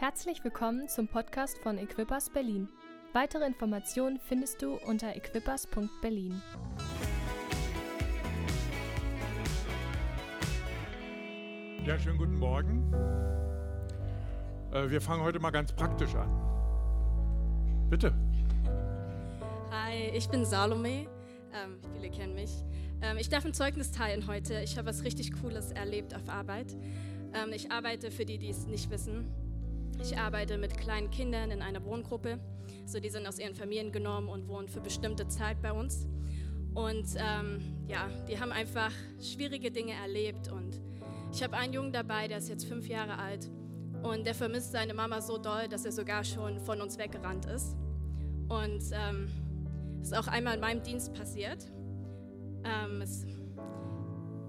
Herzlich willkommen zum Podcast von Equippers Berlin. Weitere Informationen findest du unter equippers.berlin. Ja, schönen guten Morgen. Äh, wir fangen heute mal ganz praktisch an. Bitte. Hi, ich bin Salome. Ähm, viele kennen mich. Ähm, ich darf ein Zeugnis teilen heute. Ich habe was richtig Cooles erlebt auf Arbeit. Ähm, ich arbeite für die, die es nicht wissen. Ich arbeite mit kleinen Kindern in einer Wohngruppe. So, die sind aus ihren Familien genommen und wohnen für bestimmte Zeit bei uns. Und ähm, ja, die haben einfach schwierige Dinge erlebt. Und ich habe einen Jungen dabei, der ist jetzt fünf Jahre alt. Und der vermisst seine Mama so doll, dass er sogar schon von uns weggerannt ist. Und ähm, ist auch einmal in meinem Dienst passiert. Ähm, es,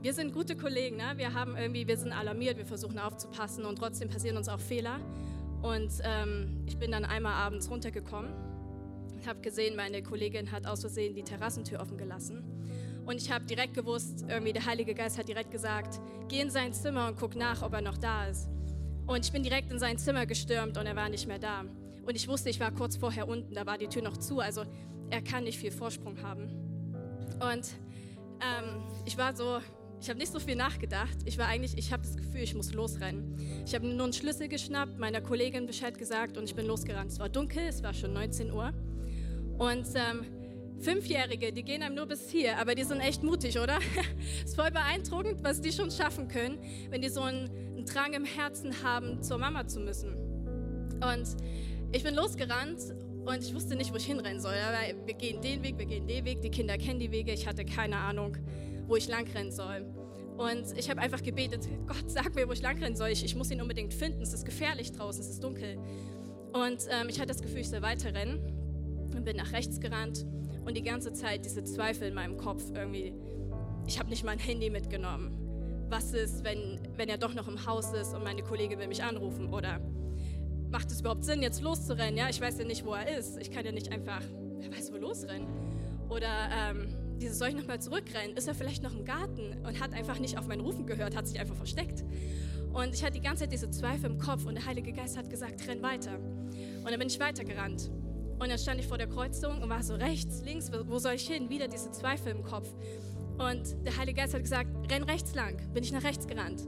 wir sind gute Kollegen, ne? wir, haben irgendwie, wir sind alarmiert, wir versuchen aufzupassen und trotzdem passieren uns auch Fehler. Und ähm, ich bin dann einmal abends runtergekommen und habe gesehen, meine Kollegin hat aus Versehen die Terrassentür offen gelassen. Und ich habe direkt gewusst, irgendwie der Heilige Geist hat direkt gesagt, geh in sein Zimmer und guck nach, ob er noch da ist. Und ich bin direkt in sein Zimmer gestürmt und er war nicht mehr da. Und ich wusste, ich war kurz vorher unten, da war die Tür noch zu, also er kann nicht viel Vorsprung haben. Und ähm, ich war so, ich habe nicht so viel nachgedacht. Ich war eigentlich, ich habe das Gefühl, ich muss losrennen. Ich habe nur einen Schlüssel geschnappt, meiner Kollegin Bescheid gesagt und ich bin losgerannt. Es war dunkel, es war schon 19 Uhr. Und ähm, Fünfjährige, die gehen einem nur bis hier, aber die sind echt mutig, oder? Es ist voll beeindruckend, was die schon schaffen können, wenn die so einen, einen Drang im Herzen haben, zur Mama zu müssen. Und ich bin losgerannt und ich wusste nicht, wo ich hinrennen soll. Aber wir gehen den Weg, wir gehen den Weg. Die Kinder kennen die Wege. Ich hatte keine Ahnung, wo ich langrennen soll. Und ich habe einfach gebetet, Gott, sag mir, wo ich langrennen soll. Ich, ich muss ihn unbedingt finden. Es ist gefährlich draußen, es ist dunkel. Und ähm, ich hatte das Gefühl, ich soll weiterrennen. Und bin nach rechts gerannt. Und die ganze Zeit diese Zweifel in meinem Kopf irgendwie. Ich habe nicht mein Handy mitgenommen. Was ist, wenn, wenn er doch noch im Haus ist und meine Kollegin will mich anrufen? Oder macht es überhaupt Sinn, jetzt loszurennen? Ja, ich weiß ja nicht, wo er ist. Ich kann ja nicht einfach, wer weiß, wo losrennen. Oder ähm, dieses, soll ich nochmal zurückrennen? Ist er vielleicht noch im Garten und hat einfach nicht auf mein Rufen gehört, hat sich einfach versteckt? Und ich hatte die ganze Zeit diese Zweifel im Kopf und der Heilige Geist hat gesagt, renn weiter. Und dann bin ich weitergerannt. Und dann stand ich vor der Kreuzung und war so rechts, links, wo soll ich hin? Wieder diese Zweifel im Kopf. Und der Heilige Geist hat gesagt, renn rechts lang. Bin ich nach rechts gerannt.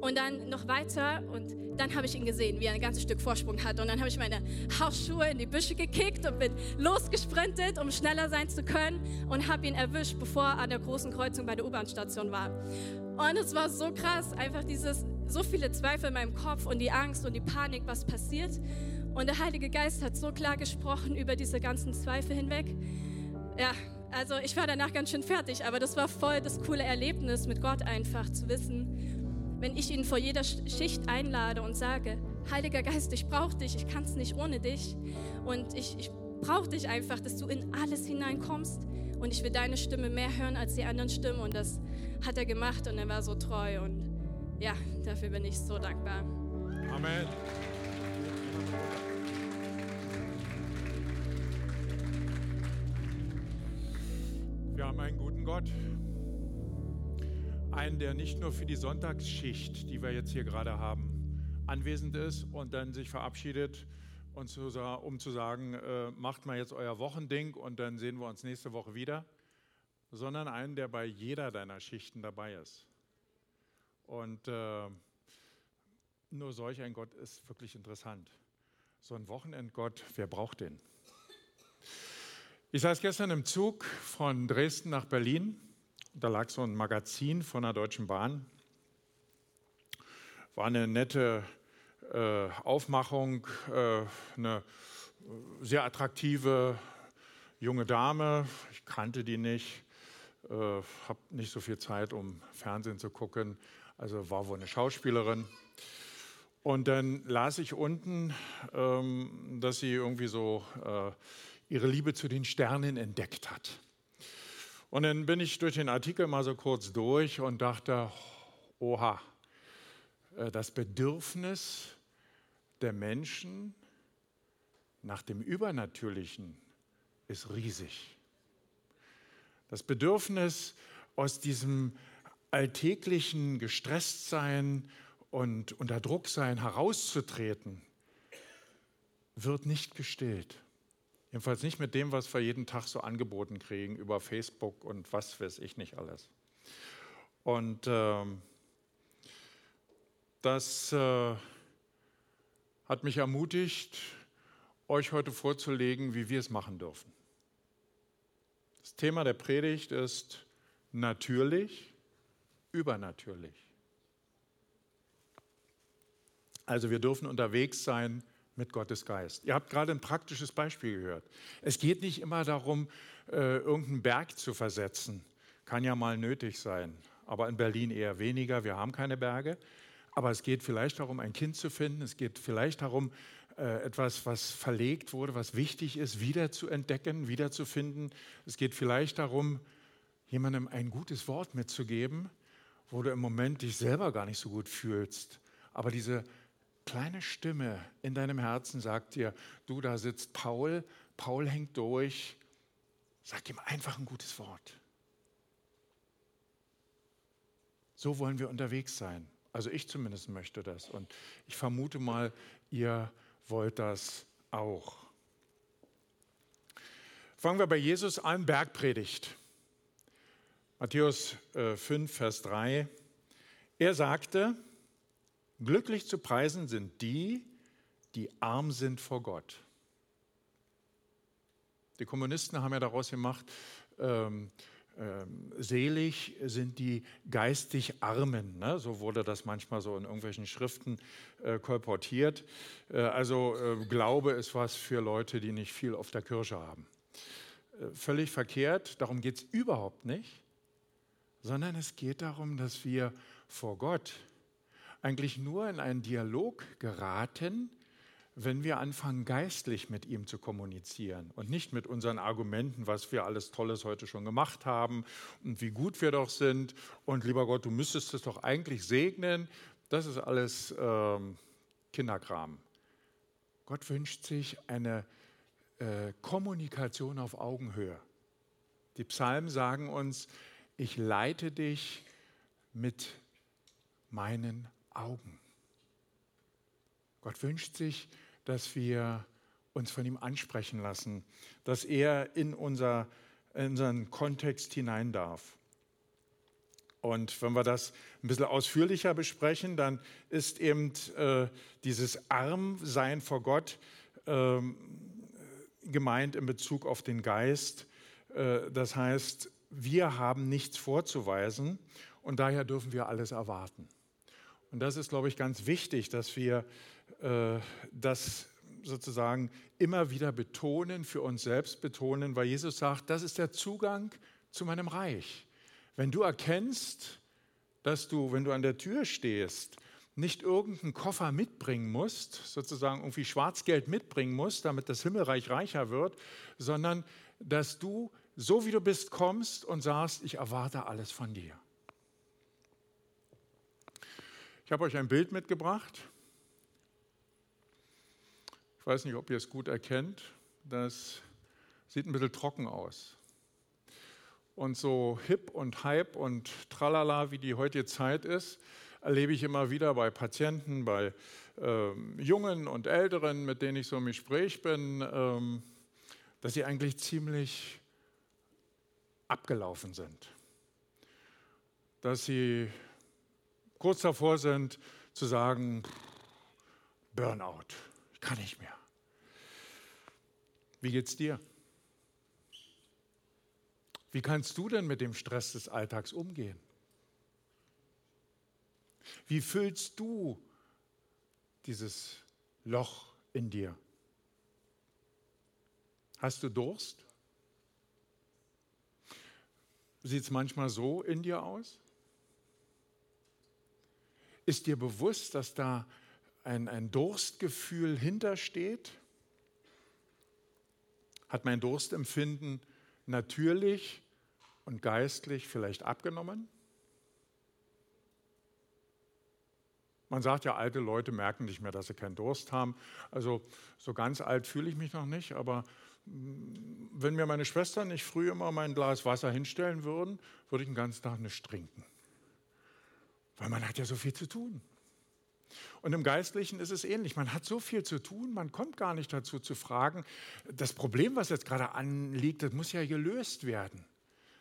Und dann noch weiter und dann habe ich ihn gesehen, wie er ein ganzes Stück Vorsprung hat. Und dann habe ich meine Hausschuhe in die Büsche gekickt und bin losgesprintet, um schneller sein zu können und habe ihn erwischt, bevor er an der großen Kreuzung bei der U-Bahn-Station war. Und es war so krass, einfach dieses, so viele Zweifel in meinem Kopf und die Angst und die Panik, was passiert. Und der Heilige Geist hat so klar gesprochen über diese ganzen Zweifel hinweg. Ja, also ich war danach ganz schön fertig, aber das war voll das coole Erlebnis mit Gott einfach zu wissen, wenn ich ihn vor jeder Schicht einlade und sage, Heiliger Geist, ich brauche dich, ich kann es nicht ohne dich. Und ich, ich brauche dich einfach, dass du in alles hineinkommst. Und ich will deine Stimme mehr hören als die anderen Stimmen. Und das hat er gemacht und er war so treu. Und ja, dafür bin ich so dankbar. Amen. Wir haben einen guten Gott einen, der nicht nur für die Sonntagsschicht, die wir jetzt hier gerade haben, anwesend ist und dann sich verabschiedet, und zu, um zu sagen, äh, macht mal jetzt euer Wochending und dann sehen wir uns nächste Woche wieder, sondern einen, der bei jeder deiner Schichten dabei ist. Und äh, nur solch ein Gott ist wirklich interessant. So ein Wochenendgott, wer braucht den? Ich saß gestern im Zug von Dresden nach Berlin da lag so ein Magazin von der Deutschen Bahn. War eine nette äh, Aufmachung, äh, eine sehr attraktive junge Dame. Ich kannte die nicht, äh, habe nicht so viel Zeit, um Fernsehen zu gucken. Also war wohl eine Schauspielerin. Und dann las ich unten, ähm, dass sie irgendwie so äh, ihre Liebe zu den Sternen entdeckt hat. Und dann bin ich durch den Artikel mal so kurz durch und dachte, oha, äh, das Bedürfnis der Menschen nach dem Übernatürlichen ist riesig. Das Bedürfnis aus diesem alltäglichen Gestresstsein und unter Druck sein herauszutreten, wird nicht gestillt. Jedenfalls nicht mit dem, was wir jeden Tag so angeboten kriegen über Facebook und was weiß ich nicht alles. Und ähm, das äh, hat mich ermutigt, euch heute vorzulegen, wie wir es machen dürfen. Das Thema der Predigt ist natürlich, übernatürlich. Also wir dürfen unterwegs sein mit Gottes Geist. Ihr habt gerade ein praktisches Beispiel gehört. Es geht nicht immer darum, äh, irgendeinen Berg zu versetzen. Kann ja mal nötig sein, aber in Berlin eher weniger. Wir haben keine Berge. Aber es geht vielleicht darum, ein Kind zu finden. Es geht vielleicht darum, äh, etwas, was verlegt wurde, was wichtig ist, wieder zu entdecken, wiederzufinden. Es geht vielleicht darum, jemandem ein gutes Wort mitzugeben, wo du im Moment dich selber gar nicht so gut fühlst. Aber diese kleine Stimme in deinem Herzen sagt dir, du, da sitzt Paul, Paul hängt durch, sag ihm einfach ein gutes Wort. So wollen wir unterwegs sein. Also ich zumindest möchte das. Und ich vermute mal, ihr wollt das auch. Fangen wir bei Jesus an, Bergpredigt. Matthäus 5, äh, Vers 3. Er sagte, glücklich zu preisen sind die, die arm sind vor Gott. Die Kommunisten haben ja daraus gemacht, ähm, ähm, selig sind die geistig Armen. Ne? So wurde das manchmal so in irgendwelchen Schriften äh, kolportiert. Äh, also äh, Glaube ist was für Leute, die nicht viel auf der Kirche haben. Äh, völlig verkehrt, darum geht es überhaupt nicht, sondern es geht darum, dass wir vor Gott eigentlich nur in einen Dialog geraten, wenn wir anfangen, geistlich mit ihm zu kommunizieren und nicht mit unseren Argumenten, was wir alles Tolles heute schon gemacht haben und wie gut wir doch sind und lieber Gott, du müsstest es doch eigentlich segnen, das ist alles ähm, Kinderkram. Gott wünscht sich eine äh, Kommunikation auf Augenhöhe. Die Psalmen sagen uns, ich leite dich mit meinen Augen. Gott wünscht sich, dass wir uns von ihm ansprechen lassen, dass er in, unser, in unseren Kontext hinein darf. Und wenn wir das ein bisschen ausführlicher besprechen, dann ist eben äh, dieses Armsein vor Gott äh, gemeint in Bezug auf den Geist. Äh, das heißt, wir haben nichts vorzuweisen und daher dürfen wir alles erwarten. Und das ist, glaube ich, ganz wichtig, dass wir äh, das sozusagen immer wieder betonen, für uns selbst betonen, weil Jesus sagt, das ist der Zugang zu meinem Reich. Wenn du erkennst, dass du, wenn du an der Tür stehst, nicht irgendeinen Koffer mitbringen musst, sozusagen irgendwie Schwarzgeld mitbringen musst, damit das Himmelreich reicher wird, sondern dass du, so wie du bist, kommst und sagst, ich erwarte alles von dir. Ich habe euch ein Bild mitgebracht. Ich weiß nicht, ob ihr es gut erkennt. Das sieht ein bisschen trocken aus. Und so hip und hype und tralala, wie die heutige Zeit ist, erlebe ich immer wieder bei Patienten, bei ähm, Jungen und Älteren, mit denen ich so im Gespräch bin, ähm, dass sie eigentlich ziemlich abgelaufen sind. Dass sie kurz davor sind zu sagen, Burnout, ich kann nicht mehr. Wie geht's dir? Wie kannst du denn mit dem Stress des Alltags umgehen? Wie füllst du dieses Loch in dir? Hast du Durst? Sieht es manchmal so in dir aus? Ist dir bewusst, dass da ein, ein Durstgefühl hintersteht? Hat mein Durstempfinden natürlich und geistlich vielleicht abgenommen? Man sagt ja, alte Leute merken nicht mehr, dass sie keinen Durst haben. Also so ganz alt fühle ich mich noch nicht, aber mm, wenn mir meine Schwestern nicht früh immer mein Glas Wasser hinstellen würden, würde ich den ganzen Tag nicht trinken. Weil man hat ja so viel zu tun. Und im Geistlichen ist es ähnlich. Man hat so viel zu tun, man kommt gar nicht dazu zu fragen. Das Problem, was jetzt gerade anliegt, das muss ja gelöst werden.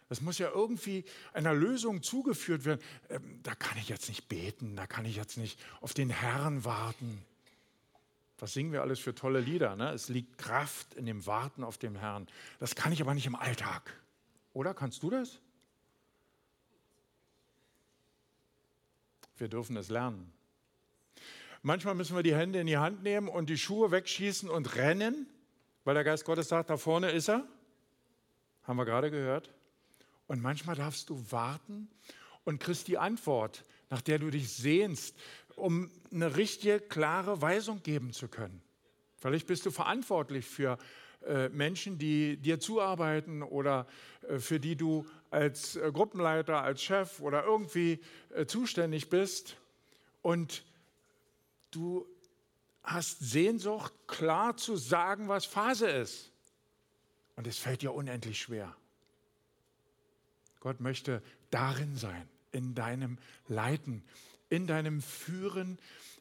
Das muss ja irgendwie einer Lösung zugeführt werden. Ähm, da kann ich jetzt nicht beten, da kann ich jetzt nicht auf den Herrn warten. Was singen wir alles für tolle Lieder? Ne? Es liegt Kraft in dem Warten auf den Herrn. Das kann ich aber nicht im Alltag. Oder kannst du das? Wir dürfen es lernen. Manchmal müssen wir die Hände in die Hand nehmen und die Schuhe wegschießen und rennen, weil der Geist Gottes sagt, da vorne ist er. Haben wir gerade gehört. Und manchmal darfst du warten und kriegst die Antwort, nach der du dich sehnst, um eine richtige, klare Weisung geben zu können. Vielleicht bist du verantwortlich für äh, Menschen, die dir zuarbeiten oder äh, für die du als äh, Gruppenleiter, als Chef oder irgendwie äh, zuständig bist. Und du hast Sehnsucht, klar zu sagen, was Phase ist. Und es fällt dir unendlich schwer. Gott möchte darin sein, in deinem Leiten, in deinem Führen,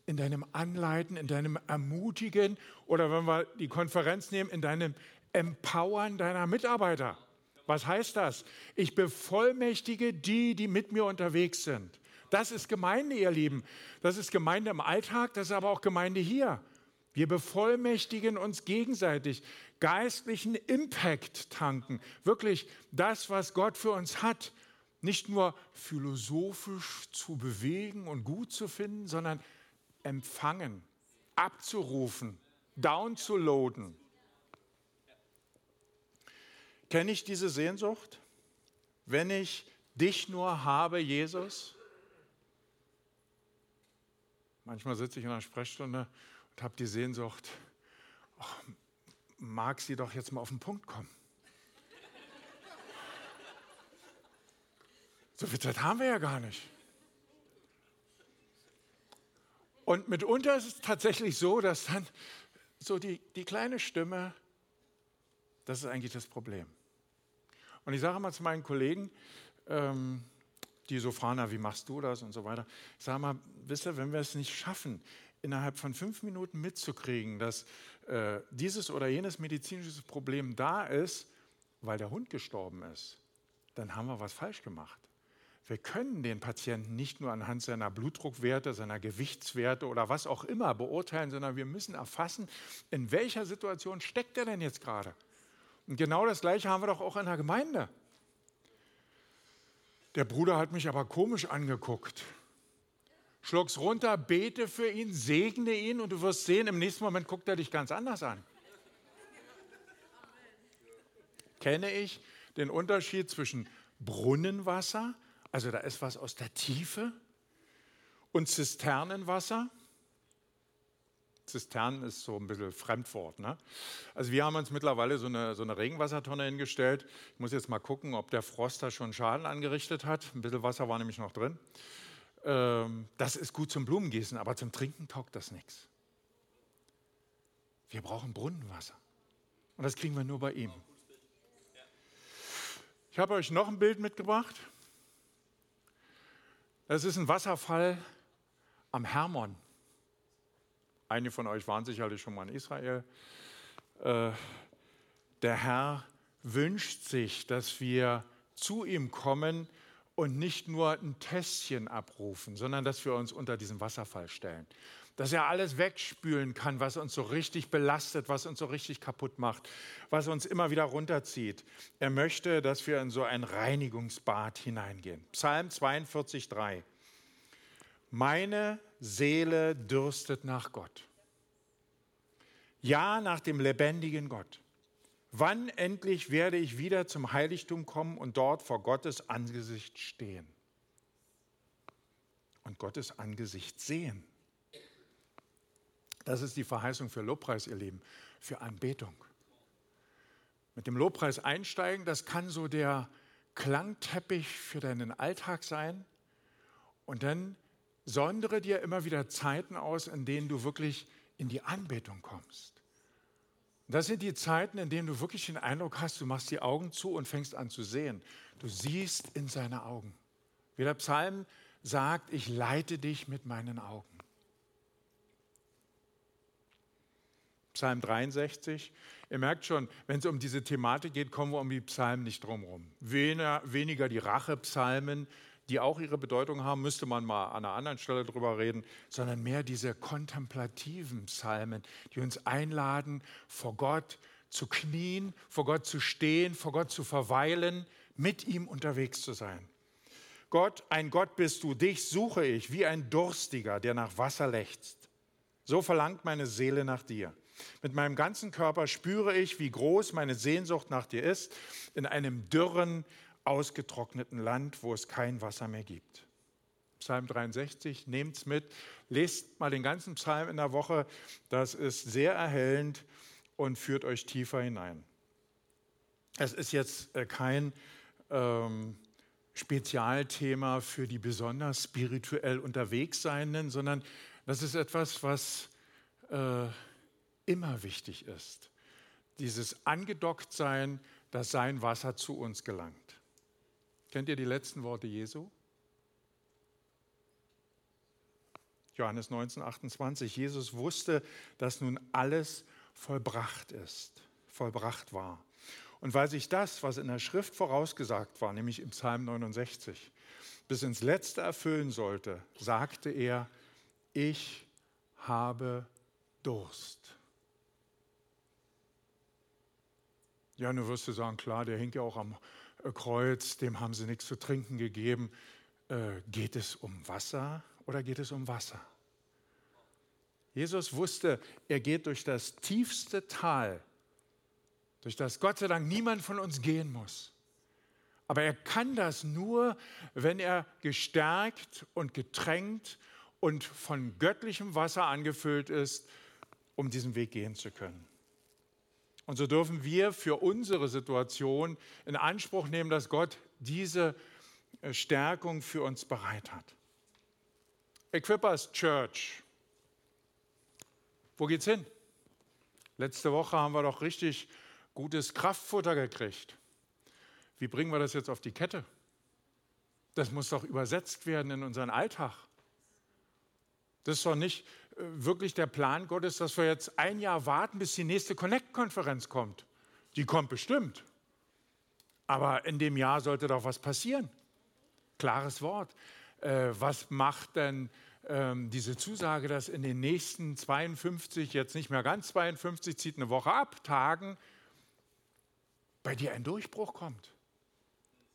in deinem Anleiten, in deinem Ermutigen oder wenn wir die Konferenz nehmen, in deinem Empowern deiner Mitarbeiter. Was heißt das? Ich bevollmächtige die, die mit mir unterwegs sind. Das ist Gemeinde, ihr Lieben. Das ist Gemeinde im Alltag, das ist aber auch Gemeinde hier. Wir bevollmächtigen uns gegenseitig, geistlichen Impact tanken. Wirklich das, was Gott für uns hat, nicht nur philosophisch zu bewegen und gut zu finden, sondern empfangen, abzurufen, downzuladen. Kenne ich diese Sehnsucht? Wenn ich dich nur habe, Jesus, Manchmal sitze ich in einer Sprechstunde und habe die Sehnsucht, oh, mag sie doch jetzt mal auf den Punkt kommen. So viel Zeit haben wir ja gar nicht. Und mitunter ist es tatsächlich so, dass dann so die, die kleine Stimme, das ist eigentlich das Problem. Und ich sage mal zu meinen Kollegen, ähm, die so fragen, wie machst du das und so weiter. Ich sage mal, wisst ihr, wenn wir es nicht schaffen, innerhalb von fünf Minuten mitzukriegen, dass äh, dieses oder jenes medizinische Problem da ist, weil der Hund gestorben ist, dann haben wir was falsch gemacht. Wir können den Patienten nicht nur anhand seiner Blutdruckwerte, seiner Gewichtswerte oder was auch immer beurteilen, sondern wir müssen erfassen, in welcher Situation steckt er denn jetzt gerade. Und genau das Gleiche haben wir doch auch in der Gemeinde. Der Bruder hat mich aber komisch angeguckt. Schluck's runter, bete für ihn, segne ihn und du wirst sehen, im nächsten Moment guckt er dich ganz anders an. Kenne ich den Unterschied zwischen Brunnenwasser, also da ist was aus der Tiefe, und Zisternenwasser? Zisternen ist so ein bisschen Fremdwort. Ne? Also wir haben uns mittlerweile so eine, so eine Regenwassertonne hingestellt. Ich muss jetzt mal gucken, ob der Frost da schon Schaden angerichtet hat. Ein bisschen Wasser war nämlich noch drin. Ähm, das ist gut zum Blumengießen, aber zum Trinken taugt das nichts. Wir brauchen Brunnenwasser. Und das kriegen wir nur bei ihm. Ich habe euch noch ein Bild mitgebracht. Das ist ein Wasserfall am Hermon. Einige von euch waren sicherlich schon mal in Israel. Äh, der Herr wünscht sich, dass wir zu ihm kommen und nicht nur ein Tässchen abrufen, sondern dass wir uns unter diesen Wasserfall stellen. Dass er alles wegspülen kann, was uns so richtig belastet, was uns so richtig kaputt macht, was uns immer wieder runterzieht. Er möchte, dass wir in so ein Reinigungsbad hineingehen. Psalm 42, 3. Meine Seele dürstet nach Gott. Ja, nach dem lebendigen Gott. Wann endlich werde ich wieder zum Heiligtum kommen und dort vor Gottes Angesicht stehen? Und Gottes Angesicht sehen. Das ist die Verheißung für Lobpreis, ihr Lieben, für Anbetung. Mit dem Lobpreis einsteigen, das kann so der Klangteppich für deinen Alltag sein. Und dann Sondere dir immer wieder Zeiten aus, in denen du wirklich in die Anbetung kommst. Das sind die Zeiten, in denen du wirklich den Eindruck hast, du machst die Augen zu und fängst an zu sehen. Du siehst in seine Augen. Wie der Psalm sagt, ich leite dich mit meinen Augen. Psalm 63. Ihr merkt schon, wenn es um diese Thematik geht, kommen wir um die Psalmen nicht drumherum. Weniger, weniger die Rachepsalmen, die auch ihre Bedeutung haben, müsste man mal an einer anderen Stelle drüber reden, sondern mehr diese kontemplativen Psalmen, die uns einladen, vor Gott zu knien, vor Gott zu stehen, vor Gott zu verweilen, mit ihm unterwegs zu sein. Gott, ein Gott bist du, dich suche ich wie ein Durstiger, der nach Wasser lechzt. So verlangt meine Seele nach dir. Mit meinem ganzen Körper spüre ich, wie groß meine Sehnsucht nach dir ist, in einem dürren, ausgetrockneten Land, wo es kein Wasser mehr gibt. Psalm 63, nehmt es mit, lest mal den ganzen Psalm in der Woche, das ist sehr erhellend und führt euch tiefer hinein. Es ist jetzt äh, kein ähm, Spezialthema für die besonders spirituell unterwegs Seienden, sondern das ist etwas, was äh, immer wichtig ist. Dieses Angedocktsein, dass sein Wasser zu uns gelangt. Kennt ihr die letzten Worte Jesu? Johannes 19, 28. Jesus wusste, dass nun alles vollbracht ist, vollbracht war. Und weil sich das, was in der Schrift vorausgesagt war, nämlich im Psalm 69, bis ins Letzte erfüllen sollte, sagte er, ich habe Durst. Ja, nun wirst du sagen, klar, der hängt ja auch am Kreuz, dem haben sie nichts zu trinken gegeben. Äh, geht es um Wasser oder geht es um Wasser? Jesus wusste, er geht durch das tiefste Tal, durch das Gott sei Dank niemand von uns gehen muss. Aber er kann das nur, wenn er gestärkt und getränkt und von göttlichem Wasser angefüllt ist, um diesen Weg gehen zu können. Und so dürfen wir für unsere Situation in Anspruch nehmen, dass Gott diese äh, Stärkung für uns bereit hat. Equippers Church. Wo geht's hin? Letzte Woche haben wir doch richtig gutes Kraftfutter gekriegt. Wie bringen wir das jetzt auf die Kette? Das muss doch übersetzt werden in unseren Alltag. Das ist doch nicht wirklich der Plan Gottes, dass wir jetzt ein Jahr warten, bis die nächste Connect-Konferenz kommt. Die kommt bestimmt. Aber in dem Jahr sollte doch was passieren. Klares Wort. Äh, was macht denn ähm, diese Zusage, dass in den nächsten 52, jetzt nicht mehr ganz 52, zieht eine Woche ab, Tagen, bei dir ein Durchbruch kommt?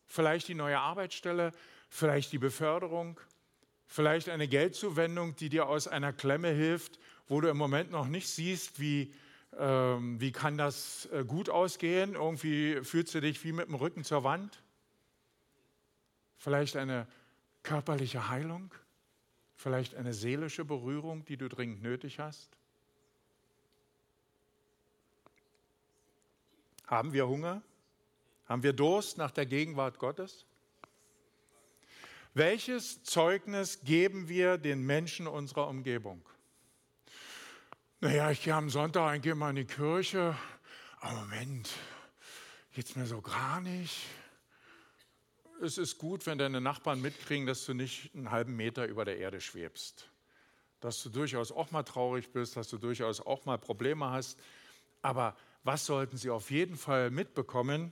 Vielleicht die neue Arbeitsstelle, vielleicht die Beförderung, vielleicht eine Geldzuwendung, die dir aus einer Klemme hilft, wo du im Moment noch nicht siehst, wie, ähm, wie kann das äh, gut ausgehen. Irgendwie fühlst du dich wie mit dem Rücken zur Wand. Vielleicht eine körperliche Heilung, vielleicht eine seelische Berührung, die du dringend nötig hast. Haben wir Hunger? Haben wir Durst nach der Gegenwart Gottes? Welches Zeugnis geben wir den Menschen unserer Umgebung? Naja, ich gehe am Sonntag ich gehe mal in die Kirche. Aber Moment, geht's mir so gar nicht. Es ist gut, wenn deine Nachbarn mitkriegen, dass du nicht einen halben Meter über der Erde schwebst. Dass du durchaus auch mal traurig bist, dass du durchaus auch mal Probleme hast. Aber was sollten sie auf jeden Fall mitbekommen?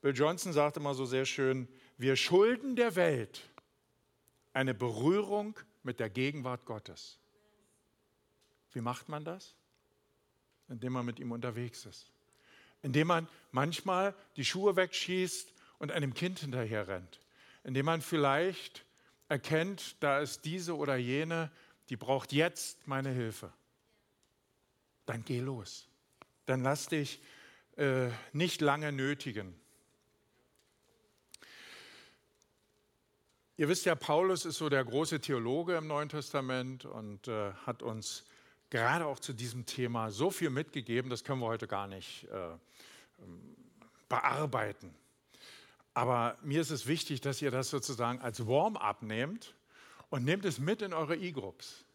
Bill Johnson sagte mal so sehr schön, wir schulden der Welt eine Berührung mit der Gegenwart Gottes. Wie macht man das? Indem man mit ihm unterwegs ist. Indem man manchmal die Schuhe wegschießt und einem Kind hinterher rennt. Indem man vielleicht erkennt, da ist diese oder jene, die braucht jetzt meine Hilfe. Dann geh los. Dann lass dich äh, nicht lange nötigen. Ihr wisst ja, Paulus ist so der große Theologe im Neuen Testament und äh, hat uns gerade auch zu diesem Thema so viel mitgegeben, das können wir heute gar nicht äh, ähm, bearbeiten. Aber mir ist es wichtig, dass ihr das sozusagen als Warm-up nehmt und nehmt es mit in eure E-Groups.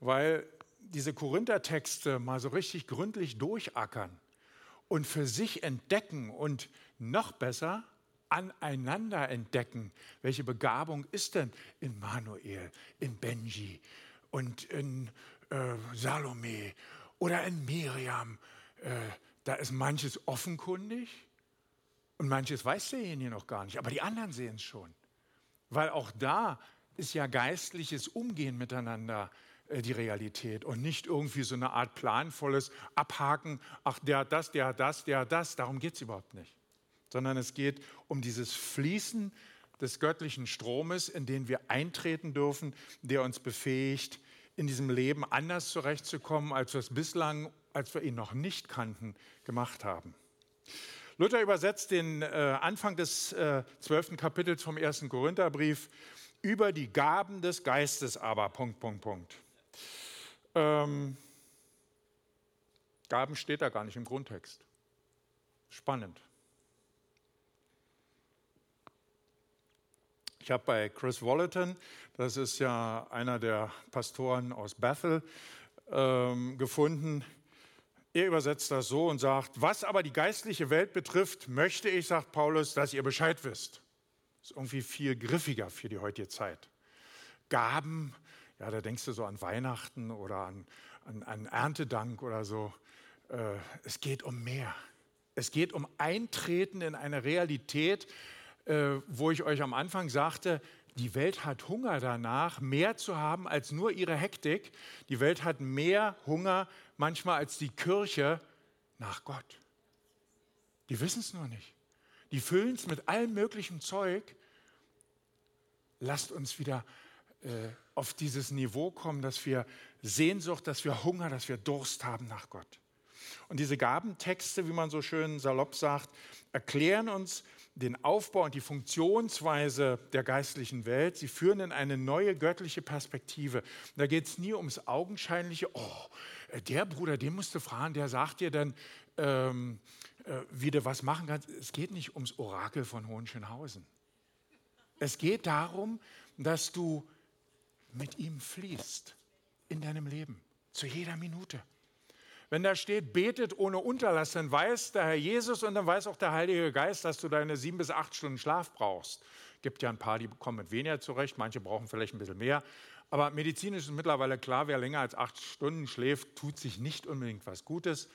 Weil diese Korinther-Texte mal so richtig gründlich durchackern und für sich entdecken und noch besser aneinander entdecken, welche Begabung ist denn in Manuel, in Benji und in äh, Salome Oder in Miriam, äh, da ist manches offenkundig und manches weiß derjenige noch gar nicht, aber die anderen sehen es schon. Weil auch da ist ja geistliches Umgehen miteinander äh, die Realität und nicht irgendwie so eine Art planvolles Abhaken, ach, der hat das, der hat das, der hat das. Darum geht es überhaupt nicht. Sondern es geht um dieses Fließen des göttlichen Stromes, in den wir eintreten dürfen, der uns befähigt, in diesem Leben anders zurechtzukommen, als wir es bislang, als wir ihn noch nicht kannten, gemacht haben. Luther übersetzt den äh, Anfang des äh, zwölften Kapitels vom ersten Korintherbrief über die Gaben des Geistes aber, Punkt, Punkt, Punkt. Ähm, Gaben steht da gar nicht im Grundtext. Spannend. Ich habe bei Chris Wallerton, das ist ja einer der Pastoren aus Bethel, ähm, gefunden. Er übersetzt das so und sagt, was aber die geistliche Welt betrifft, möchte ich, sagt Paulus, dass ihr Bescheid wisst. Das ist irgendwie viel griffiger für die heutige Zeit. Gaben, ja, da denkst du so an Weihnachten oder an, an, an Erntedank oder so. Äh, es geht um mehr. Es geht um Eintreten in eine Realität, äh, wo ich euch am Anfang sagte, die Welt hat Hunger danach, mehr zu haben als nur ihre Hektik. Die Welt hat mehr Hunger manchmal als die Kirche nach Gott. Die wissen es nur nicht. Die füllen es mit allem möglichen Zeug. Lasst uns wieder äh, auf dieses Niveau kommen, dass wir Sehnsucht, dass wir Hunger, dass wir Durst haben nach Gott. Und diese Gabentexte, wie man so schön salopp sagt, erklären uns den Aufbau und die Funktionsweise der geistlichen Welt. Sie führen in eine neue göttliche Perspektive. Da geht es nie ums Augenscheinliche. Oh, äh, der Bruder, den musst du fragen, der sagt dir dann, ähm, äh, wie du was machen kannst. Es geht nicht ums Orakel von Hohenschönhausen. Es geht darum, dass du mit ihm fließt in deinem Leben, zu jeder Minute. Wenn da steht, betet ohne Unterlass, dann weiß der Herr Jesus und dann weiß auch der Heilige Geist, dass du deine sieben bis acht Stunden Schlaf brauchst. Gibt ja ein paar, die kommen mit weniger zurecht, manche brauchen vielleicht ein bisschen mehr. Aber medizinisch ist mittlerweile klar, wer länger als acht Stunden schläft, tut sich nicht unbedingt was Gutes.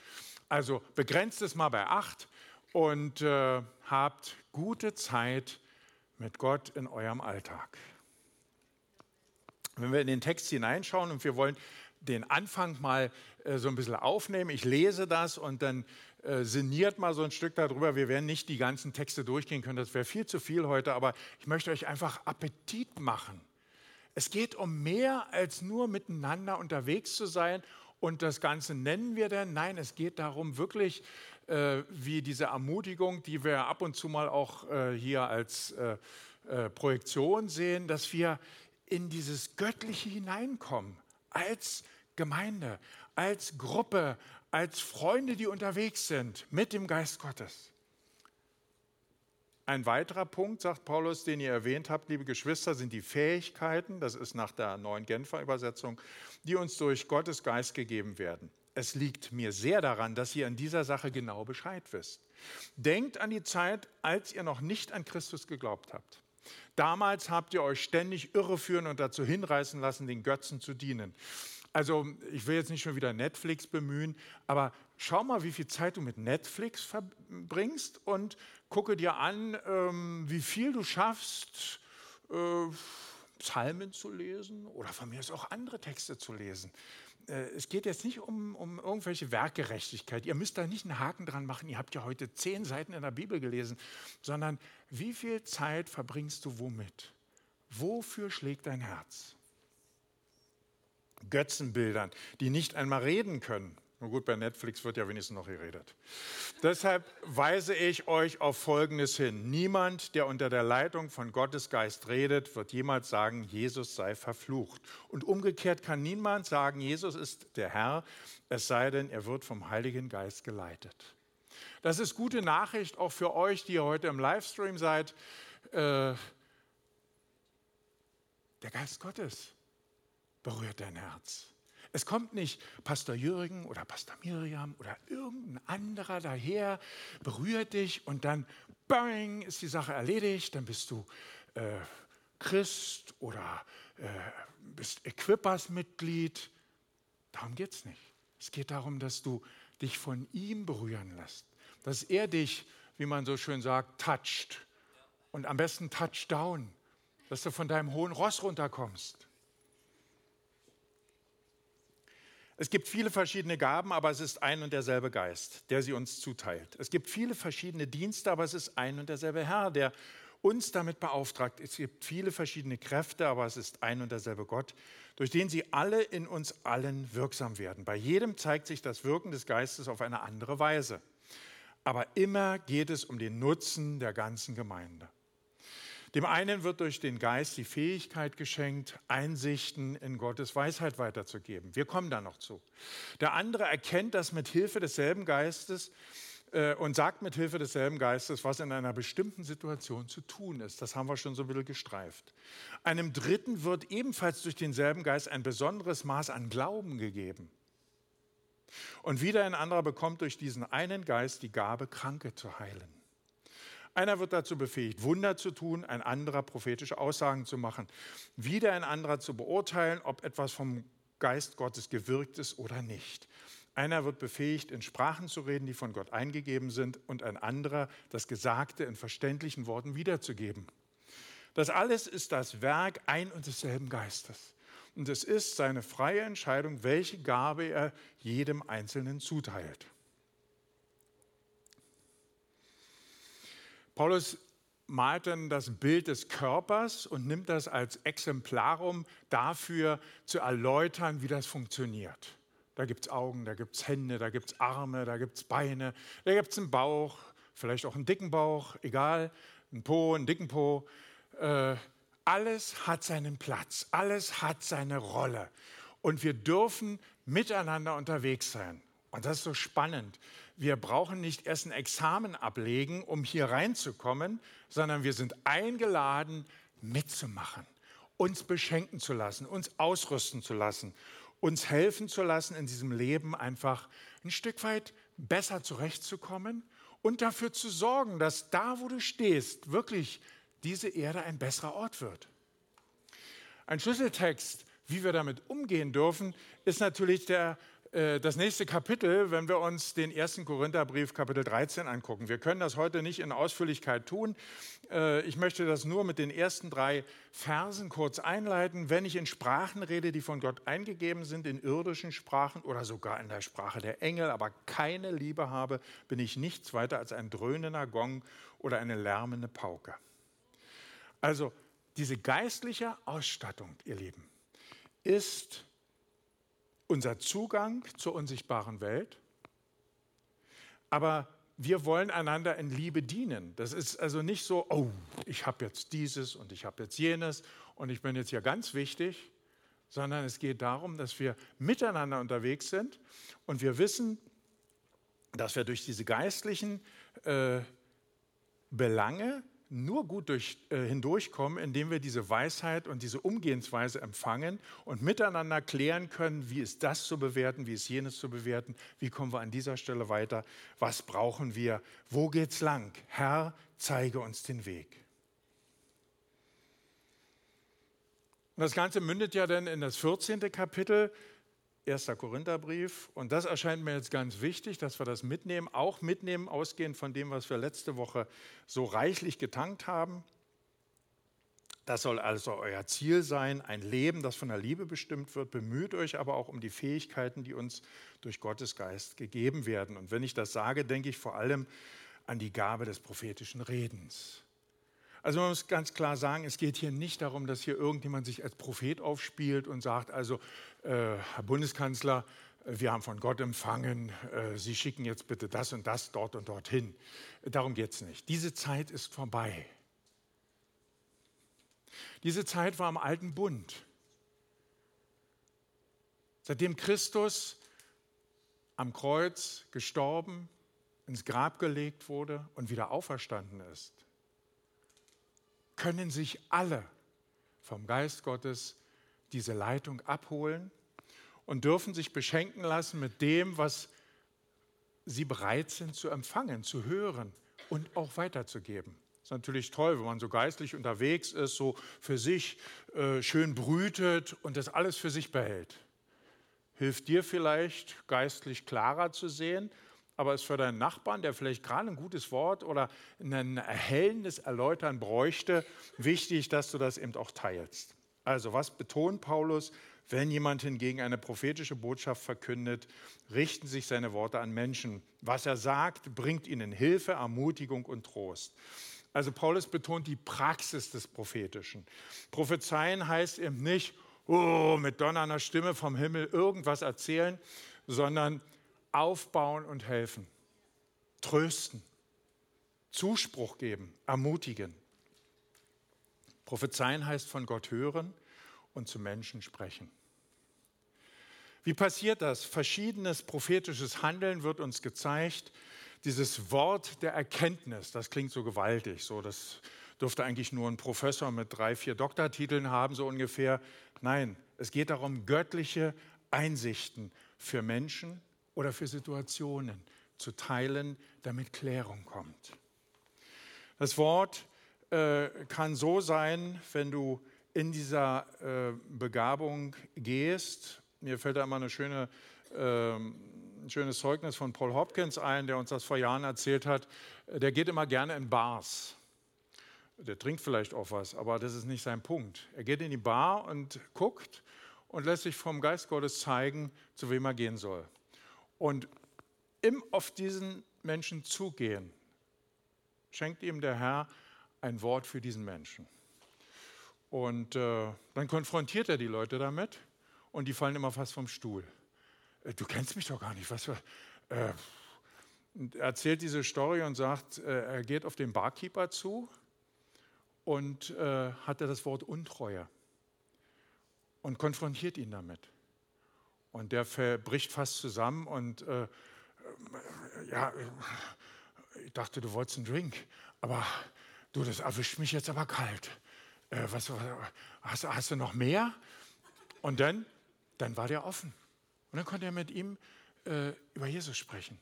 Also begrenzt es mal bei acht und äh, habt gute Zeit mit Gott in eurem Alltag. Wenn wir in den Text hineinschauen und wir wollen den Anfang mal äh, so ein bisschen aufnehmen, ich lese das und dann äh, sinniert mal so ein Stück darüber. Wir werden nicht die ganzen Texte durchgehen können, das wäre viel zu viel heute, aber ich möchte euch einfach Appetit machen. Es geht um mehr als nur miteinander unterwegs zu sein und das Ganze nennen wir dann. Nein, es geht darum, wirklich äh, wie diese Ermutigung, die wir ab und zu mal auch äh, hier als äh, äh, Projektion sehen, dass wir in dieses Göttliche hineinkommen, als Gemeinde, als Gruppe, als Freunde, die unterwegs sind mit dem Geist Gottes. Ein weiterer Punkt, sagt Paulus, den ihr erwähnt habt, liebe Geschwister, sind die Fähigkeiten, das ist nach der neuen Genfer Übersetzung, die uns durch Gottes Geist gegeben werden. Es liegt mir sehr daran, dass ihr in dieser Sache genau Bescheid wisst. Denkt an die Zeit, als ihr noch nicht an Christus geglaubt habt. Damals habt ihr euch ständig irreführen und dazu hinreißen lassen, den Götzen zu dienen. Also ich will jetzt nicht schon wieder Netflix bemühen, aber schau mal, wie viel Zeit du mit Netflix verbringst und gucke dir an, ähm, wie viel du schaffst, äh, Psalmen zu lesen oder von mir ist auch andere Texte zu lesen. Äh, es geht jetzt nicht um, um irgendwelche Werkgerechtigkeit. Ihr müsst da nicht einen Haken dran machen, ihr habt ja heute zehn Seiten in der Bibel gelesen, sondern wie viel Zeit verbringst du womit? Wofür schlägt dein Herz? Götzenbildern, die nicht einmal reden können. Nur gut, bei Netflix wird ja wenigstens noch geredet. Deshalb weise ich euch auf Folgendes hin. Niemand, der unter der Leitung von Gottes Geist redet, wird jemals sagen, Jesus sei verflucht. Und umgekehrt kann niemand sagen, Jesus ist der Herr, es sei denn, er wird vom Heiligen Geist geleitet. Das ist gute Nachricht auch für euch, die ihr heute im Livestream seid. Äh, der Geist Gottes berührt dein Herz. Es kommt nicht Pastor Jürgen oder Pastor Miriam oder irgendein anderer daher, berührt dich und dann, bang, ist die Sache erledigt, dann bist du äh, Christ oder äh, bist Equippers-Mitglied. Darum geht es nicht. Es geht darum, dass du dich von ihm berühren lässt. Dass er dich, wie man so schön sagt, toucht. Und am besten touchdown. Dass du von deinem hohen Ross runterkommst. Es gibt viele verschiedene Gaben, aber es ist ein und derselbe Geist, der sie uns zuteilt. Es gibt viele verschiedene Dienste, aber es ist ein und derselbe Herr, der uns damit beauftragt. Es gibt viele verschiedene Kräfte, aber es ist ein und derselbe Gott, durch den sie alle in uns allen wirksam werden. Bei jedem zeigt sich das Wirken des Geistes auf eine andere Weise. Aber immer geht es um den Nutzen der ganzen Gemeinde. Dem einen wird durch den Geist die Fähigkeit geschenkt, Einsichten in Gottes Weisheit weiterzugeben. Wir kommen da noch zu. Der andere erkennt das mit Hilfe desselben Geistes äh, und sagt mit Hilfe desselben Geistes, was in einer bestimmten Situation zu tun ist. Das haben wir schon so ein bisschen gestreift. Einem Dritten wird ebenfalls durch denselben Geist ein besonderes Maß an Glauben gegeben. Und wieder ein anderer bekommt durch diesen einen Geist die Gabe, Kranke zu heilen. Einer wird dazu befähigt, Wunder zu tun, ein anderer prophetische Aussagen zu machen, wieder ein anderer zu beurteilen, ob etwas vom Geist Gottes gewirkt ist oder nicht. Einer wird befähigt, in Sprachen zu reden, die von Gott eingegeben sind, und ein anderer das Gesagte in verständlichen Worten wiederzugeben. Das alles ist das Werk ein und desselben Geistes. Und es ist seine freie Entscheidung, welche Gabe er jedem Einzelnen zuteilt. Paulus malt dann das Bild des Körpers und nimmt das als Exemplarum dafür zu erläutern, wie das funktioniert. Da gibt es Augen, da gibt es Hände, da gibt es Arme, da gibt es Beine, da gibt es einen Bauch, vielleicht auch einen dicken Bauch, egal, einen Po, einen dicken Po. Äh, alles hat seinen Platz, alles hat seine Rolle. Und wir dürfen miteinander unterwegs sein. Und das ist so spannend wir brauchen nicht erst ein Examen ablegen, um hier reinzukommen, sondern wir sind eingeladen, mitzumachen, uns beschenken zu lassen, uns ausrüsten zu lassen, uns helfen zu lassen, in diesem Leben einfach ein Stück weit besser zurechtzukommen und dafür zu sorgen, dass da, wo du stehst, wirklich diese Erde ein besserer Ort wird. Ein Schlüsseltext, wie wir damit umgehen dürfen, ist natürlich der das nächste Kapitel, wenn wir uns den ersten Korintherbrief Kapitel 13 angucken. Wir können das heute nicht in Ausführlichkeit tun. Äh, ich möchte das nur mit den ersten drei Versen kurz einleiten. Wenn ich in Sprachen rede, die von Gott eingegeben sind, in irdischen Sprachen oder sogar in der Sprache der Engel, aber keine Liebe habe, bin ich nichts weiter als ein dröhnender Gong oder eine lärmende Pauke. Also diese geistliche Ausstattung, ihr Lieben, ist unser Zugang zur unsichtbaren Welt. Aber wir wollen einander in Liebe dienen. Das ist also nicht so, oh, ich habe jetzt dieses und ich habe jetzt jenes und ich bin jetzt hier ganz wichtig, sondern es geht darum, dass wir miteinander unterwegs sind und wir wissen, dass wir durch diese geistlichen äh, Belange nur gut durch, äh, hindurchkommen, indem wir diese Weisheit und diese Umgehensweise empfangen und miteinander klären können, wie ist das zu bewerten, wie ist jenes zu bewerten, wie kommen wir an dieser Stelle weiter, was brauchen wir, wo geht's lang? Herr, zeige uns den Weg. Und das Ganze mündet ja dann in das 14. Kapitel, 1. Korintherbrief. Und das erscheint mir jetzt ganz wichtig, dass wir das mitnehmen, auch mitnehmen, ausgehend von dem, was wir letzte Woche so reichlich getankt haben. Das soll also euer Ziel sein, ein Leben, das von der Liebe bestimmt wird. Bemüht euch aber auch um die Fähigkeiten, die uns durch Gottes Geist gegeben werden. Und wenn ich das sage, denke ich vor allem an die Gabe des prophetischen Redens. Also man muss ganz klar sagen, es geht hier nicht darum, dass hier irgendjemand sich als Prophet aufspielt und sagt, also äh, Herr Bundeskanzler, wir haben von Gott empfangen, äh, Sie schicken jetzt bitte das und das dort und dorthin. Darum geht es nicht. Diese Zeit ist vorbei. Diese Zeit war im alten Bund. Seitdem Christus am Kreuz gestorben, ins Grab gelegt wurde und wieder auferstanden ist, können sich alle vom Geist Gottes diese Leitung abholen und dürfen sich beschenken lassen mit dem, was sie bereit sind zu empfangen, zu hören und auch weiterzugeben. Ist natürlich toll, wenn man so geistlich unterwegs ist, so für sich äh, schön brütet und das alles für sich behält. hilft dir vielleicht, geistlich klarer zu sehen, aber ist für deinen Nachbarn, der vielleicht gerade ein gutes Wort oder ein erhellendes Erläutern bräuchte, wichtig, dass du das eben auch teilst. Also was betont Paulus? Wenn jemand hingegen eine prophetische Botschaft verkündet, richten sich seine Worte an Menschen. Was er sagt, bringt ihnen Hilfe, Ermutigung und Trost. Also Paulus betont die Praxis des Prophetischen. Prophezeien heißt eben nicht, oh, mit donnernder Stimme vom Himmel irgendwas erzählen, sondern aufbauen und helfen, trösten, Zuspruch geben, ermutigen. Prophezeien heißt von Gott hören und zu Menschen sprechen. Wie passiert das? Verschiedenes prophetisches Handeln wird uns gezeigt. Dieses Wort der Erkenntnis, das klingt so gewaltig, so das dürfte eigentlich nur ein Professor mit drei, vier Doktortiteln haben, so ungefähr. Nein, es geht darum, göttliche Einsichten für Menschen oder für Situationen zu teilen, damit Klärung kommt. Das Wort äh, kann so sein, wenn du in dieser äh, Begabung gehst. Mir fällt da immer eine schöne, äh, ein schönes Zeugnis von Paul Hopkins ein, der uns das vor Jahren erzählt hat. Der geht immer gerne in Bars. Der trinkt vielleicht auch was, aber das ist nicht sein Punkt. Er geht in die Bar und guckt und lässt sich vom Geist Gottes zeigen, zu wem er gehen soll. Und im auf diesen Menschen zugehen, schenkt ihm der Herr ein Wort für diesen Menschen. Und äh, dann konfrontiert er die Leute damit und die fallen immer fast vom Stuhl. Äh, du kennst mich doch gar nicht. Was für, äh, er erzählt diese Story und sagt, äh, er geht auf den Barkeeper zu und äh, hat er das Wort Untreue und konfrontiert ihn damit. Und der bricht fast zusammen und äh, ja, ich dachte, du wolltest einen Drink, aber du, das erwischt mich jetzt aber kalt. Äh, was, hast, hast, du noch mehr? Und dann, dann war der offen. Und dann konnte er mit ihm äh, über Jesus sprechen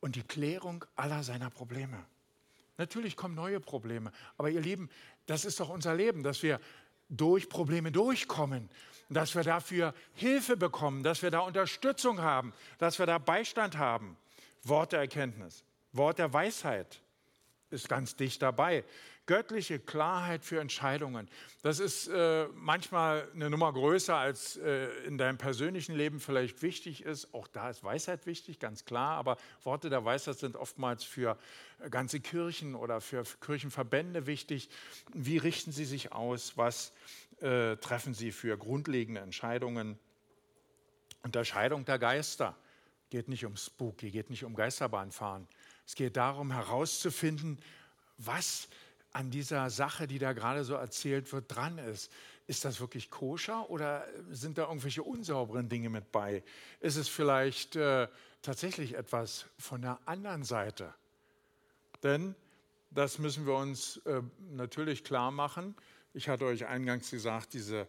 und die Klärung aller seiner Probleme. Natürlich kommen neue Probleme, aber ihr Lieben, das ist doch unser Leben, dass wir durch Probleme durchkommen, dass wir dafür Hilfe bekommen, dass wir da Unterstützung haben, dass wir da Beistand haben. Wort der Erkenntnis, Wort der Weisheit ist ganz dicht dabei. Göttliche Klarheit für Entscheidungen. Das ist äh, manchmal eine Nummer größer, als äh, in deinem persönlichen Leben vielleicht wichtig ist. Auch da ist Weisheit wichtig, ganz klar. Aber Worte der Weisheit sind oftmals für ganze Kirchen oder für Kirchenverbände wichtig. Wie richten sie sich aus? Was äh, treffen sie für grundlegende Entscheidungen? Unterscheidung der Geister geht nicht um Spooky, geht nicht um Geisterbahnfahren. Es geht darum herauszufinden, was an dieser Sache, die da gerade so erzählt wird, dran ist. Ist das wirklich koscher oder sind da irgendwelche unsauberen Dinge mit bei? Ist es vielleicht äh, tatsächlich etwas von der anderen Seite? Denn das müssen wir uns äh, natürlich klar machen. Ich hatte euch eingangs gesagt, diese,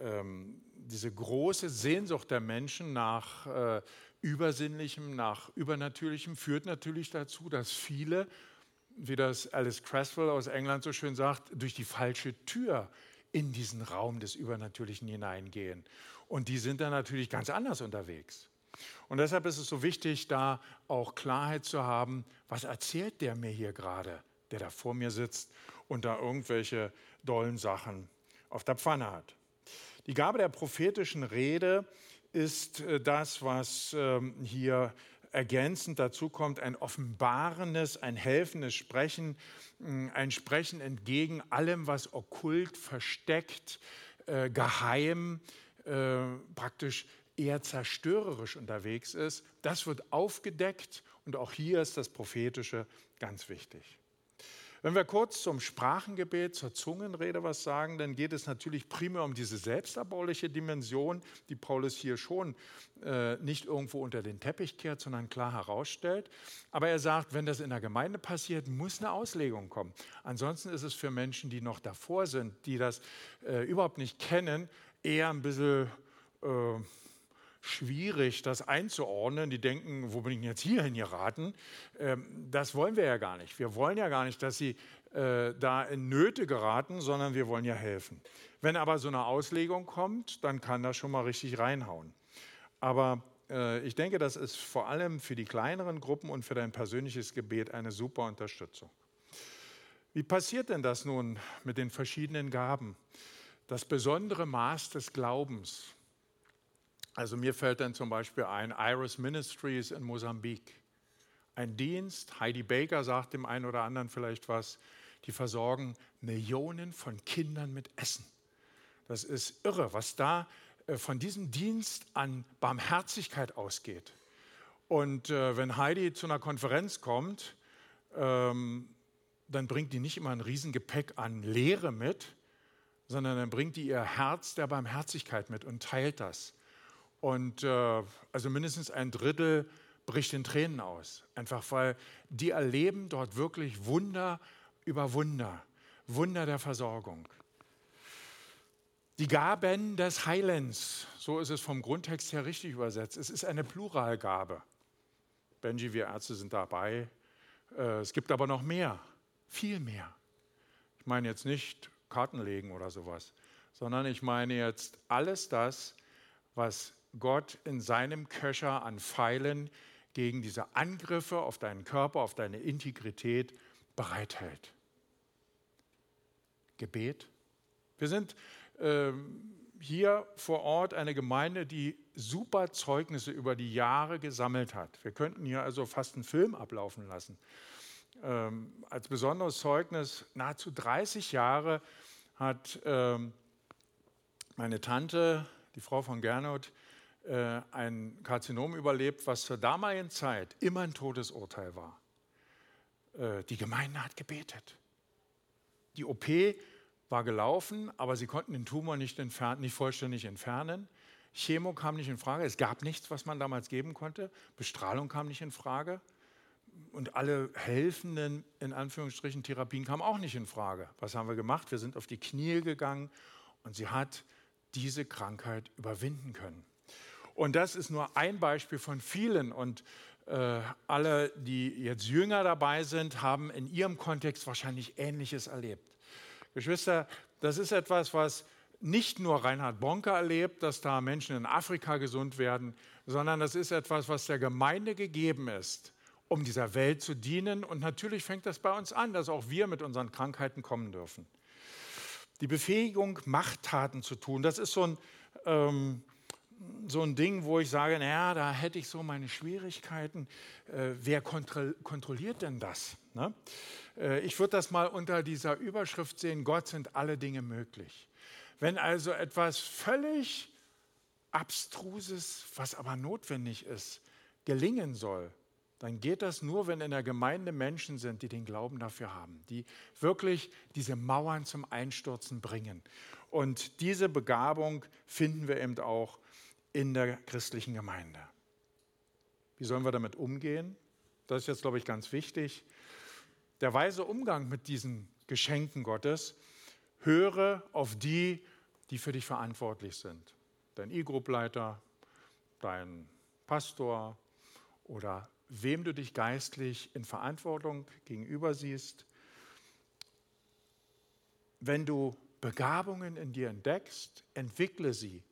ähm, diese große Sehnsucht der Menschen nach äh, Übersinnlichem, nach Übernatürlichem führt natürlich dazu, dass viele wie das Alice Creswell aus England so schön sagt, durch die falsche Tür in diesen Raum des Übernatürlichen hineingehen. Und die sind dann natürlich ganz anders unterwegs. Und deshalb ist es so wichtig, da auch Klarheit zu haben, was erzählt der mir hier gerade, der da vor mir sitzt und da irgendwelche dollen Sachen auf der Pfanne hat. Die Gabe der prophetischen Rede ist äh, das, was ähm, hier ergänzend dazu kommt ein offenbarendes, ein helfendes Sprechen, mm, ein Sprechen entgegen allem, was okkult, versteckt, äh, geheim, äh, praktisch eher zerstörerisch unterwegs ist. Das wird aufgedeckt und auch hier ist das Prophetische ganz wichtig. Wenn wir kurz zum Sprachengebet, zur Zungenrede was sagen, dann geht es natürlich primär um diese selbsterbauliche Dimension, die Paulus hier schon äh, nicht irgendwo unter den Teppich kehrt, sondern klar herausstellt. Aber er sagt, wenn das in der Gemeinde passiert, muss eine Auslegung kommen. Ansonsten ist es für Menschen, die noch davor sind, die das äh, überhaupt nicht kennen, eher ein bisschen... Äh, schwierig, das einzuordnen. Die denken, wo bin ich jetzt hierhin geraten? Ähm, das wollen wir ja gar nicht. Wir wollen ja gar nicht, dass sie äh, da in Nöte geraten, sondern wir wollen ja helfen. Wenn aber so eine Auslegung kommt, dann kann das schon mal richtig reinhauen. Aber äh, ich denke, das ist vor allem für die kleineren Gruppen und für dein persönliches Gebet eine super Unterstützung. Wie passiert denn das nun mit den verschiedenen Gaben? Das besondere Maß des Glaubens. Also mir fällt dann zum Beispiel ein Iris Ministries in Mosambik. Ein Dienst, Heidi Baker sagt dem einen oder anderen vielleicht was, die versorgen Millionen von Kindern mit Essen. Das ist irre, was da äh, von diesem Dienst an Barmherzigkeit ausgeht. Und äh, wenn Heidi zu einer Konferenz kommt, ähm, dann bringt die nicht immer ein Riesengepäck an Lehre mit, sondern dann bringt die ihr Herz der Barmherzigkeit mit und teilt das. Und äh, also mindestens ein Drittel bricht in Tränen aus, einfach weil die erleben dort wirklich Wunder über Wunder, Wunder der Versorgung. Die Gaben des Heilens, so ist es vom Grundtext her richtig übersetzt. Es ist eine Pluralgabe. Benji, wir Ärzte sind dabei. Äh, es gibt aber noch mehr, viel mehr. Ich meine jetzt nicht Karten legen oder sowas, sondern ich meine jetzt alles das, was Gott in seinem Köcher an Pfeilen gegen diese Angriffe auf deinen Körper, auf deine Integrität bereithält. Gebet. Wir sind ähm, hier vor Ort eine Gemeinde, die super Zeugnisse über die Jahre gesammelt hat. Wir könnten hier also fast einen Film ablaufen lassen. Ähm, als besonderes Zeugnis, nahezu 30 Jahre hat ähm, meine Tante, die Frau von Gernot, äh, ein Karzinom überlebt, was zur damaligen Zeit immer ein Todesurteil war. Äh, die Gemeinde hat gebetet. Die OP war gelaufen, aber sie konnten den Tumor nicht, entfernen, nicht vollständig entfernen. Chemo kam nicht in Frage. Es gab nichts, was man damals geben konnte. Bestrahlung kam nicht in Frage. Und alle helfenden, in Anführungsstrichen, Therapien kamen auch nicht in Frage. Was haben wir gemacht? Wir sind auf die Knie gegangen und sie hat diese Krankheit überwinden können. Und das ist nur ein Beispiel von vielen. Und äh, alle, die jetzt jünger dabei sind, haben in ihrem Kontext wahrscheinlich Ähnliches erlebt. Geschwister, das ist etwas, was nicht nur Reinhard Bonker erlebt, dass da Menschen in Afrika gesund werden, sondern das ist etwas, was der Gemeinde gegeben ist, um dieser Welt zu dienen. Und natürlich fängt das bei uns an, dass auch wir mit unseren Krankheiten kommen dürfen. Die Befähigung, Machttaten zu tun, das ist so ein, ähm, so ein Ding, wo ich sage, naja, da hätte ich so meine Schwierigkeiten. Äh, wer kontrolliert denn das? Ne? Äh, ich würde das mal unter dieser Überschrift sehen, Gott sind alle Dinge möglich. Wenn also etwas völlig Abstruses, was aber notwendig ist, gelingen soll, dann geht das nur, wenn in der Gemeinde Menschen sind, die den Glauben dafür haben, die wirklich diese Mauern zum Einstürzen bringen. Und diese Begabung finden wir eben auch in der christlichen Gemeinde. Wie sollen wir damit umgehen? Das ist jetzt, glaube ich, ganz wichtig. Der weise Umgang mit diesen Geschenken Gottes, höre auf die, die für dich verantwortlich sind. Dein E-Group-Leiter, dein Pastor oder wem du dich geistlich in Verantwortung gegenüber siehst. Wenn du Begabungen in dir entdeckst, entwickle sie.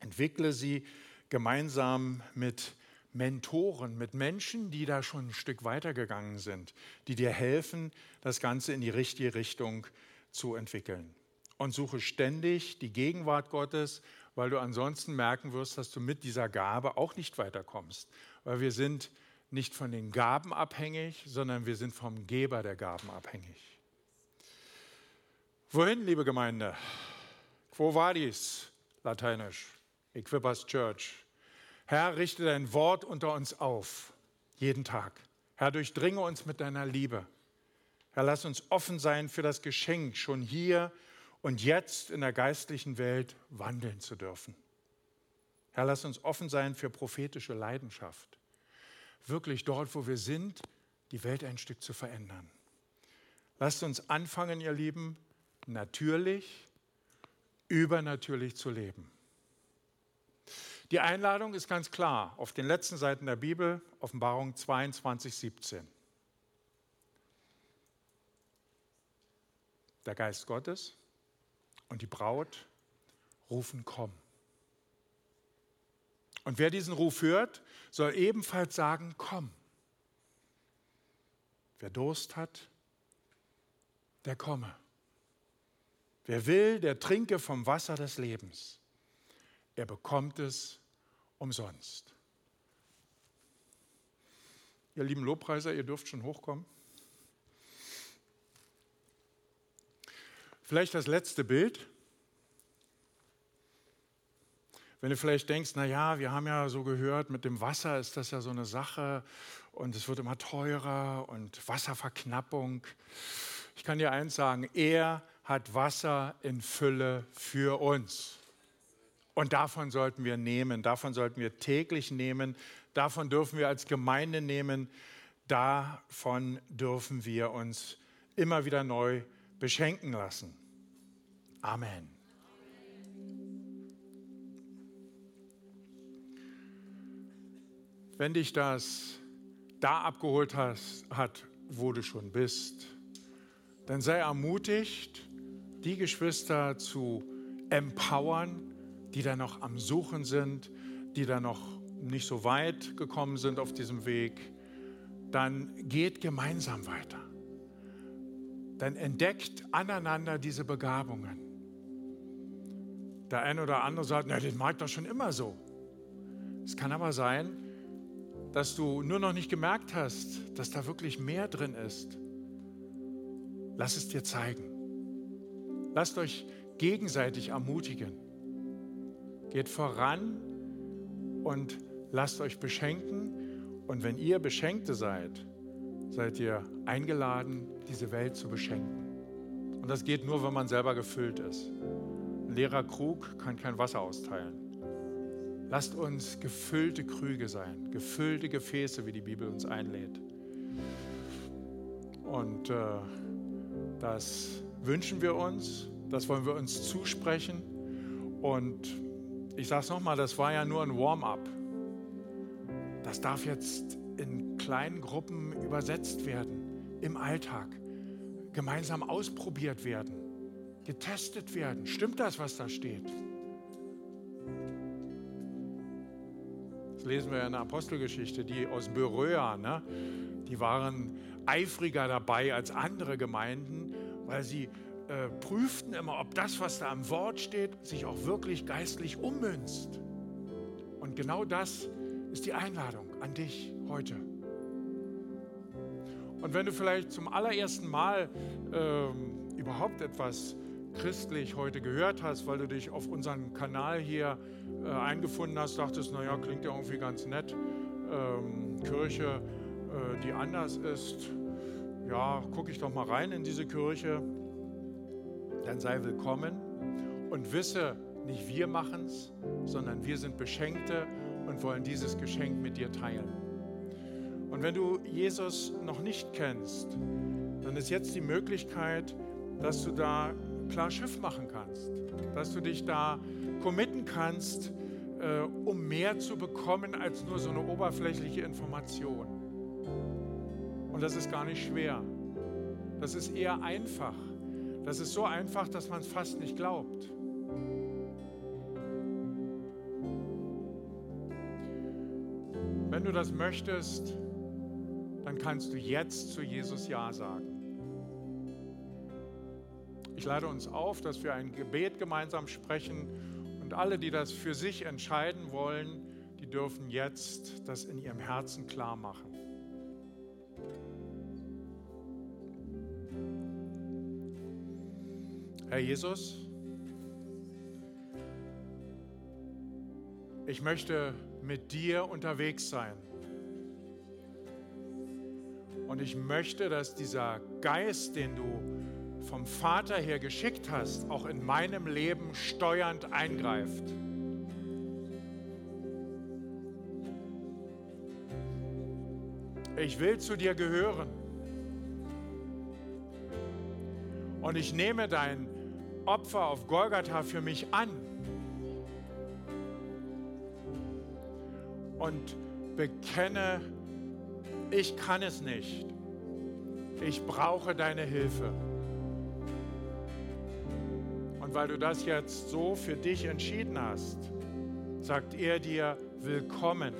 Entwickle sie gemeinsam mit Mentoren, mit Menschen, die da schon ein Stück weiter gegangen sind, die dir helfen, das Ganze in die richtige Richtung zu entwickeln. Und suche ständig die Gegenwart Gottes, weil du ansonsten merken wirst, dass du mit dieser Gabe auch nicht weiterkommst. Weil wir sind nicht von den Gaben abhängig, sondern wir sind vom Geber der Gaben abhängig. Wohin, liebe Gemeinde? Quo vadis? Lateinisch. Equippers Church. Herr, richte dein Wort unter uns auf, jeden Tag. Herr, durchdringe uns mit deiner Liebe. Herr, lass uns offen sein für das Geschenk, schon hier und jetzt in der geistlichen Welt wandeln zu dürfen. Herr, lass uns offen sein für prophetische Leidenschaft. Wirklich dort, wo wir sind, die Welt ein Stück zu verändern. Lasst uns anfangen, ihr Lieben, natürlich, übernatürlich zu leben. Die Einladung ist ganz klar auf den letzten Seiten der Bibel, Offenbarung 22, 17. Der Geist Gottes und die Braut rufen, komm. Und wer diesen Ruf hört, soll ebenfalls sagen, komm. Wer Durst hat, der komme. Wer will, der trinke vom Wasser des Lebens. Er bekommt es umsonst. Ihr lieben Lobpreiser, ihr dürft schon hochkommen. Vielleicht das letzte Bild. Wenn du vielleicht denkst, na ja, wir haben ja so gehört, mit dem Wasser ist das ja so eine Sache und es wird immer teurer und Wasserverknappung. Ich kann dir eins sagen, er hat Wasser in Fülle für uns. Und davon sollten wir nehmen, davon sollten wir täglich nehmen, davon dürfen wir als Gemeinde nehmen, davon dürfen wir uns immer wieder neu beschenken lassen. Amen. Wenn dich das da abgeholt hast, hat, wo du schon bist, dann sei ermutigt, die Geschwister zu empowern, die da noch am Suchen sind, die da noch nicht so weit gekommen sind auf diesem Weg. Dann geht gemeinsam weiter. Dann entdeckt aneinander diese Begabungen. Der eine oder andere sagt, na, den mag doch schon immer so. Es kann aber sein, dass du nur noch nicht gemerkt hast, dass da wirklich mehr drin ist. Lass es dir zeigen. Lasst euch gegenseitig ermutigen. Geht voran und lasst euch beschenken. Und wenn ihr Beschenkte seid, seid ihr eingeladen, diese Welt zu beschenken. Und das geht nur, wenn man selber gefüllt ist. Ein leerer Krug kann kein Wasser austeilen. Lasst uns gefüllte Krüge sein, gefüllte Gefäße, wie die Bibel uns einlädt. Und äh, das wünschen wir uns, das wollen wir uns zusprechen. Und ich sage es nochmal, das war ja nur ein Warm-up. Das darf jetzt in kleinen Gruppen übersetzt werden, im Alltag, gemeinsam ausprobiert werden getestet werden. Stimmt das, was da steht? Das lesen wir in der Apostelgeschichte, die aus Beröa, ne? die waren eifriger dabei als andere Gemeinden, weil sie äh, prüften immer, ob das, was da am Wort steht, sich auch wirklich geistlich ummünzt. Und genau das ist die Einladung an dich heute. Und wenn du vielleicht zum allerersten Mal ähm, überhaupt etwas christlich heute gehört hast, weil du dich auf unseren Kanal hier äh, eingefunden hast, dachtest, naja, klingt ja irgendwie ganz nett. Ähm, Kirche, äh, die anders ist. Ja, gucke ich doch mal rein in diese Kirche. Dann sei willkommen und wisse, nicht wir machen es, sondern wir sind Beschenkte und wollen dieses Geschenk mit dir teilen. Und wenn du Jesus noch nicht kennst, dann ist jetzt die Möglichkeit, dass du da klar Schiff machen kannst, dass du dich da committen kannst, äh, um mehr zu bekommen als nur so eine oberflächliche Information. Und das ist gar nicht schwer. Das ist eher einfach. Das ist so einfach, dass man es fast nicht glaubt. Wenn du das möchtest, dann kannst du jetzt zu Jesus Ja sagen. Ich lade uns auf, dass wir ein Gebet gemeinsam sprechen und alle, die das für sich entscheiden wollen, die dürfen jetzt das in ihrem Herzen klar machen. Herr Jesus, ich möchte mit dir unterwegs sein. Und ich möchte, dass dieser Geist, den du vom Vater her geschickt hast, auch in meinem Leben steuernd eingreift. Ich will zu dir gehören. Und ich nehme dein Opfer auf Golgatha für mich an. Und bekenne, ich kann es nicht. Ich brauche deine Hilfe. Und weil du das jetzt so für dich entschieden hast, sagt er dir, willkommen.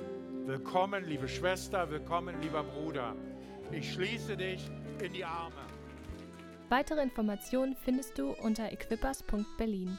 Willkommen, liebe Schwester, willkommen, lieber Bruder. Ich schließe dich in die Arme. Weitere Informationen findest du unter equippers.berlin.